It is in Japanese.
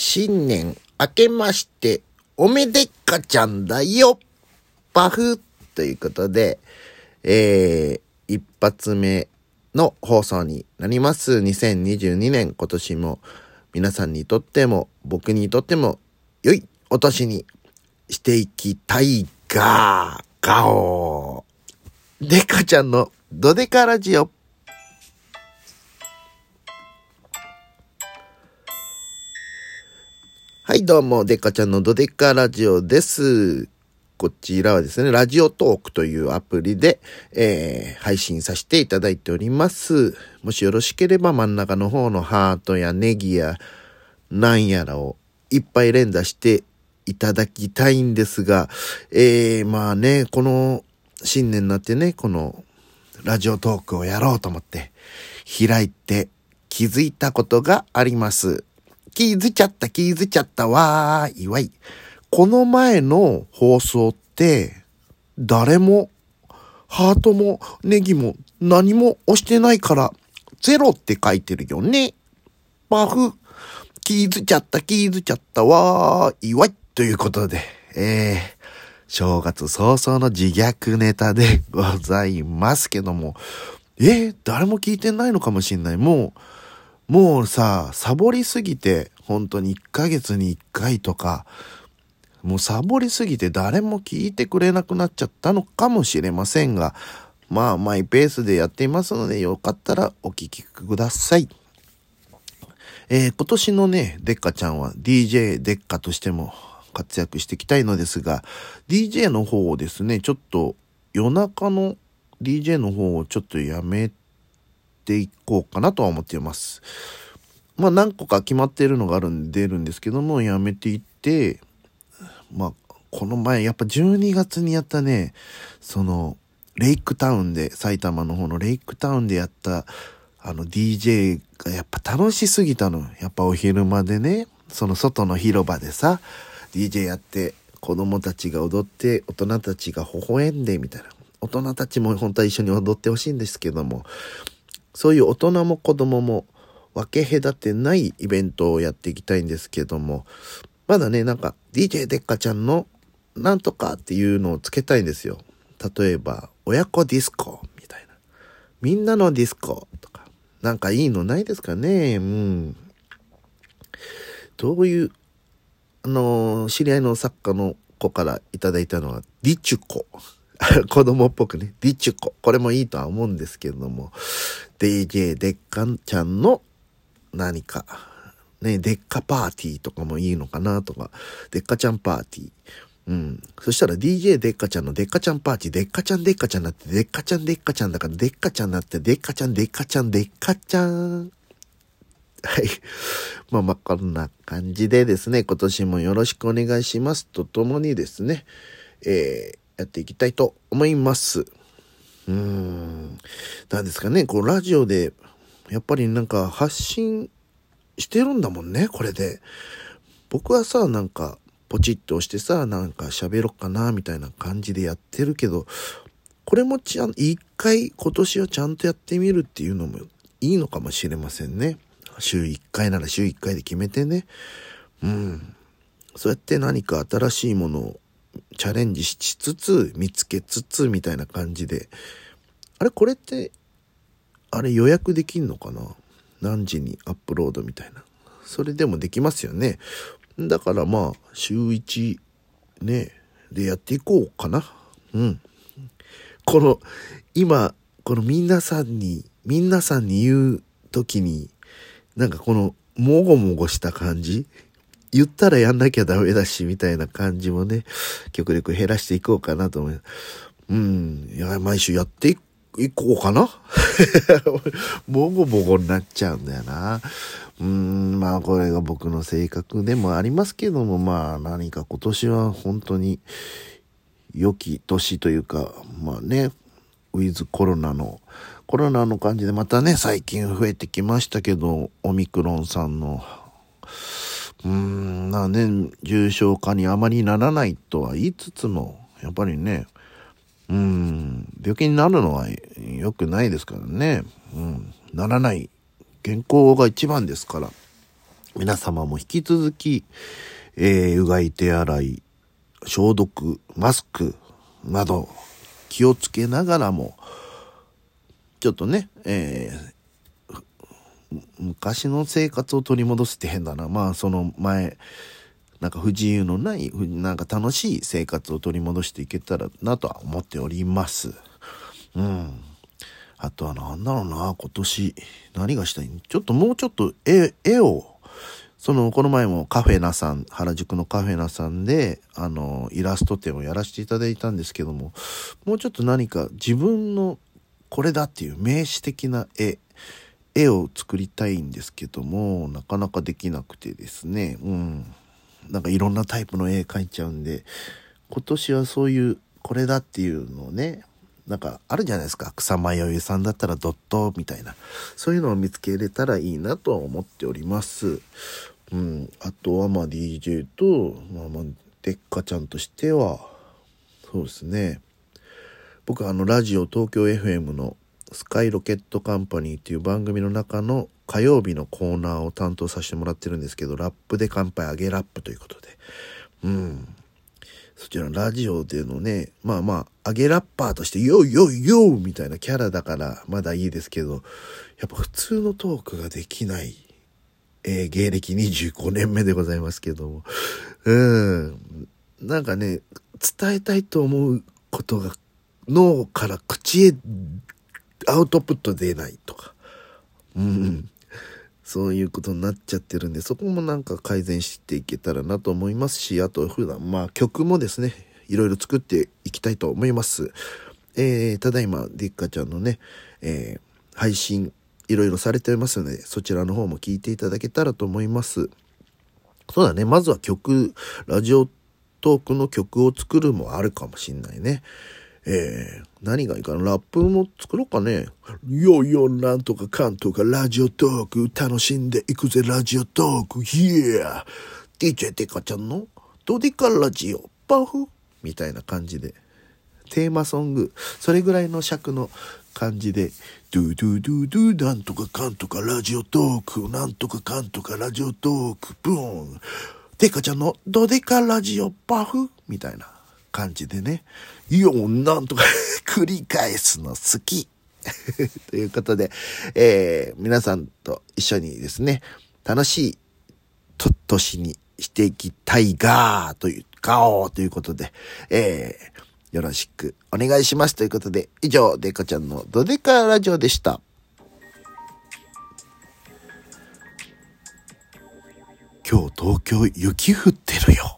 新年明けましておめでっかちゃんだよパフということで、えー、一発目の放送になります。2022年今年も皆さんにとっても僕にとっても良いお年にしていきたいが、ガオー。デカちゃんのドデカラジオ。はい、どうも、デカちゃんのドデカラジオです。こちらはですね、ラジオトークというアプリで、えー、配信させていただいております。もしよろしければ真ん中の方のハートやネギやなんやらをいっぱい連打していただきたいんですが、えー、まあね、この新年になってね、このラジオトークをやろうと思って開いて気づいたことがあります。気づいちゃった、気づいちゃったわーいわい。この前の放送って、誰も、ハートもネギも何も押してないから、ゼロって書いてるよね。パフ。気づいちゃった、気づいちゃったわーいわい。ということで、えー、正月早々の自虐ネタでございますけども、えー、誰も聞いてないのかもしんない。もう、もうさ、サボりすぎて、本当に1ヶ月に1回とか、もうサボりすぎて誰も聞いてくれなくなっちゃったのかもしれませんが、まあマイペースでやっていますので、よかったらお聞きください。えー、今年のね、デッカちゃんは DJ デッカとしても活躍していきたいのですが、DJ の方をですね、ちょっと夜中の DJ の方をちょっとやめてていこうかなとは思っています。まあ何個か決まっているのがあるんで出るんですけども、やめていって、まあこの前やっぱ12月にやったね、そのレイクタウンで、埼玉の方のレイクタウンでやったあの DJ がやっぱ楽しすぎたの。やっぱお昼間でね、その外の広場でさ、DJ やって子供たちが踊って大人たちが微笑んでみたいな。大人たちも本当は一緒に踊ってほしいんですけども、そういう大人も子供も分け隔てないイベントをやっていきたいんですけども、まだね、なんか DJ デッカちゃんのなんとかっていうのをつけたいんですよ。例えば、親子ディスコみたいな。みんなのディスコとか。なんかいいのないですかね？うん。どういう、あのー、知り合いの作家の子からいただいたのは、ディチュコ。子供っぽくね、ディチュコ。これもいいとは思うんですけれども、DJ デッカンちゃんの何か、ね、デッカパーティーとかもいいのかなとか、デッカちゃんパーティー。うん。そしたら DJ デッカちゃんのデッカちゃんパーティー、デッカちゃんデッカちゃんなって、デッカちゃんデッカちゃんだから、デッカちゃんなって、デッカちゃんデッカちゃんデッカちゃん。はい。まあまあ、こんな感じでですね、今年もよろしくお願いしますとともにですね、えー、やっていきたいと思います。うーん。なんですかね、こう、ラジオで、やっぱりなんか発信してるんだもんね、これで。僕はさ、なんか、ポチッと押してさ、なんか喋ろっかな、みたいな感じでやってるけど、これもちゃん、一回今年はちゃんとやってみるっていうのもいいのかもしれませんね。週1回なら週1回で決めてね。うん。そうやって何か新しいものをチャレンジしつつ、見つけつつ、みたいな感じで。あれ、これって、あれ予約できんのかな？何時にアップロードみたいな。それでもできますよね。だからまあ、週1ね、でやっていこうかな。うん。この、今、この皆さんに、皆さんに言う時に、なんかこの、もごもごした感じ言ったらやんなきゃダメだし、みたいな感じもね、極力減らしていこうかなと思いますうん。いや、毎週やっていこうかな？もごもごになっちゃうんだよな。うん、まあこれが僕の性格でもありますけども、まあ何か今年は本当に良き年というか、まあね、ウィズコロナの、コロナの感じでまたね、最近増えてきましたけど、オミクロンさんのうーん、なね、重症化にあまりならないとは言いつつも、やっぱりね、うん、病気になるのは良くないですからね。うん、ならない。健康が一番ですから。皆様も引き続き、えー、うがい手洗い、消毒、マスクなど気をつけながらも、ちょっとね、えー、昔の生活を取り戻すって変だな。まあ、その前、なんか不自由のない、なんか楽しい生活を取り戻していけたらなとは思っております。うん。あとはなんだろうな、今年、何がしたい？ちょっともうちょっと絵、絵を、その、この前もカフェナさん、原宿のカフェナさんで、あの、イラスト展をやらせていただいたんですけども、もうちょっと何か自分のこれだっていう名詞的な絵、絵を作りたいんですけども、なかなかできなくてですね、うん。なんかいろんなタイプの絵描いちゃうんで、今年はそういう、これだっていうのをね、なんかあるじゃないですか。草間彌生さんだったらドットみたいな。そういうのを見つけれたらいいなとは思っております。うん。あとはまあ DJ と、まあまあ、デッカちゃんとしては、そうですね。僕あのラジオ東京 FM のスカイロケットカンパニーっていう番組の中の火曜日のコーナーを担当させてもらってるんですけど、ラップで乾杯あげラップということで。うん。そちらのラジオでのね、まあまあ、あげラッパーとして、ヨーヨーヨーみたいなキャラだからまだいいですけど、やっぱ普通のトークができない、えー、芸歴25年目でございますけども。うん。なんかね、伝えたいと思うことが脳から口へアウトプット出ないとか。うん。そういうことになっちゃってるんで、そこもなんか改善していけたらなと思いますし、あと普段、まあ曲もですね、いろいろ作っていきたいと思います。えー、ただいま、デッカちゃんのね、えー、配信、いろいろされてますので、そちらの方も聞いていただけたらと思います。そうだね、まずは曲、ラジオトークの曲を作るもあるかもしんないね。えー、何がいいかな？ラップも作ろうかね。よいよなんとかかんとかラジオトーク楽しんでいくぜラジオトークイエー !DJ デカちゃんの？ドデカラジオパフ？みたいな感じで。テーマソング、それぐらいの尺の感じで、ドゥドゥドゥドゥなんとかかんとかラジオトーク、なんとかかんとかラジオトーク、ブーン。デカちゃんのドデカラジオパフ？みたいな。感じでね、いよ、なんとか 繰り返すの好き ということで、えー、皆さんと一緒にですね、楽しいと、年にしていきたいがーという、ガオーということで、えー、よろしくお願いしますということで、以上、デカちゃんのドデカラジオでした。今日東京雪降ってるよ。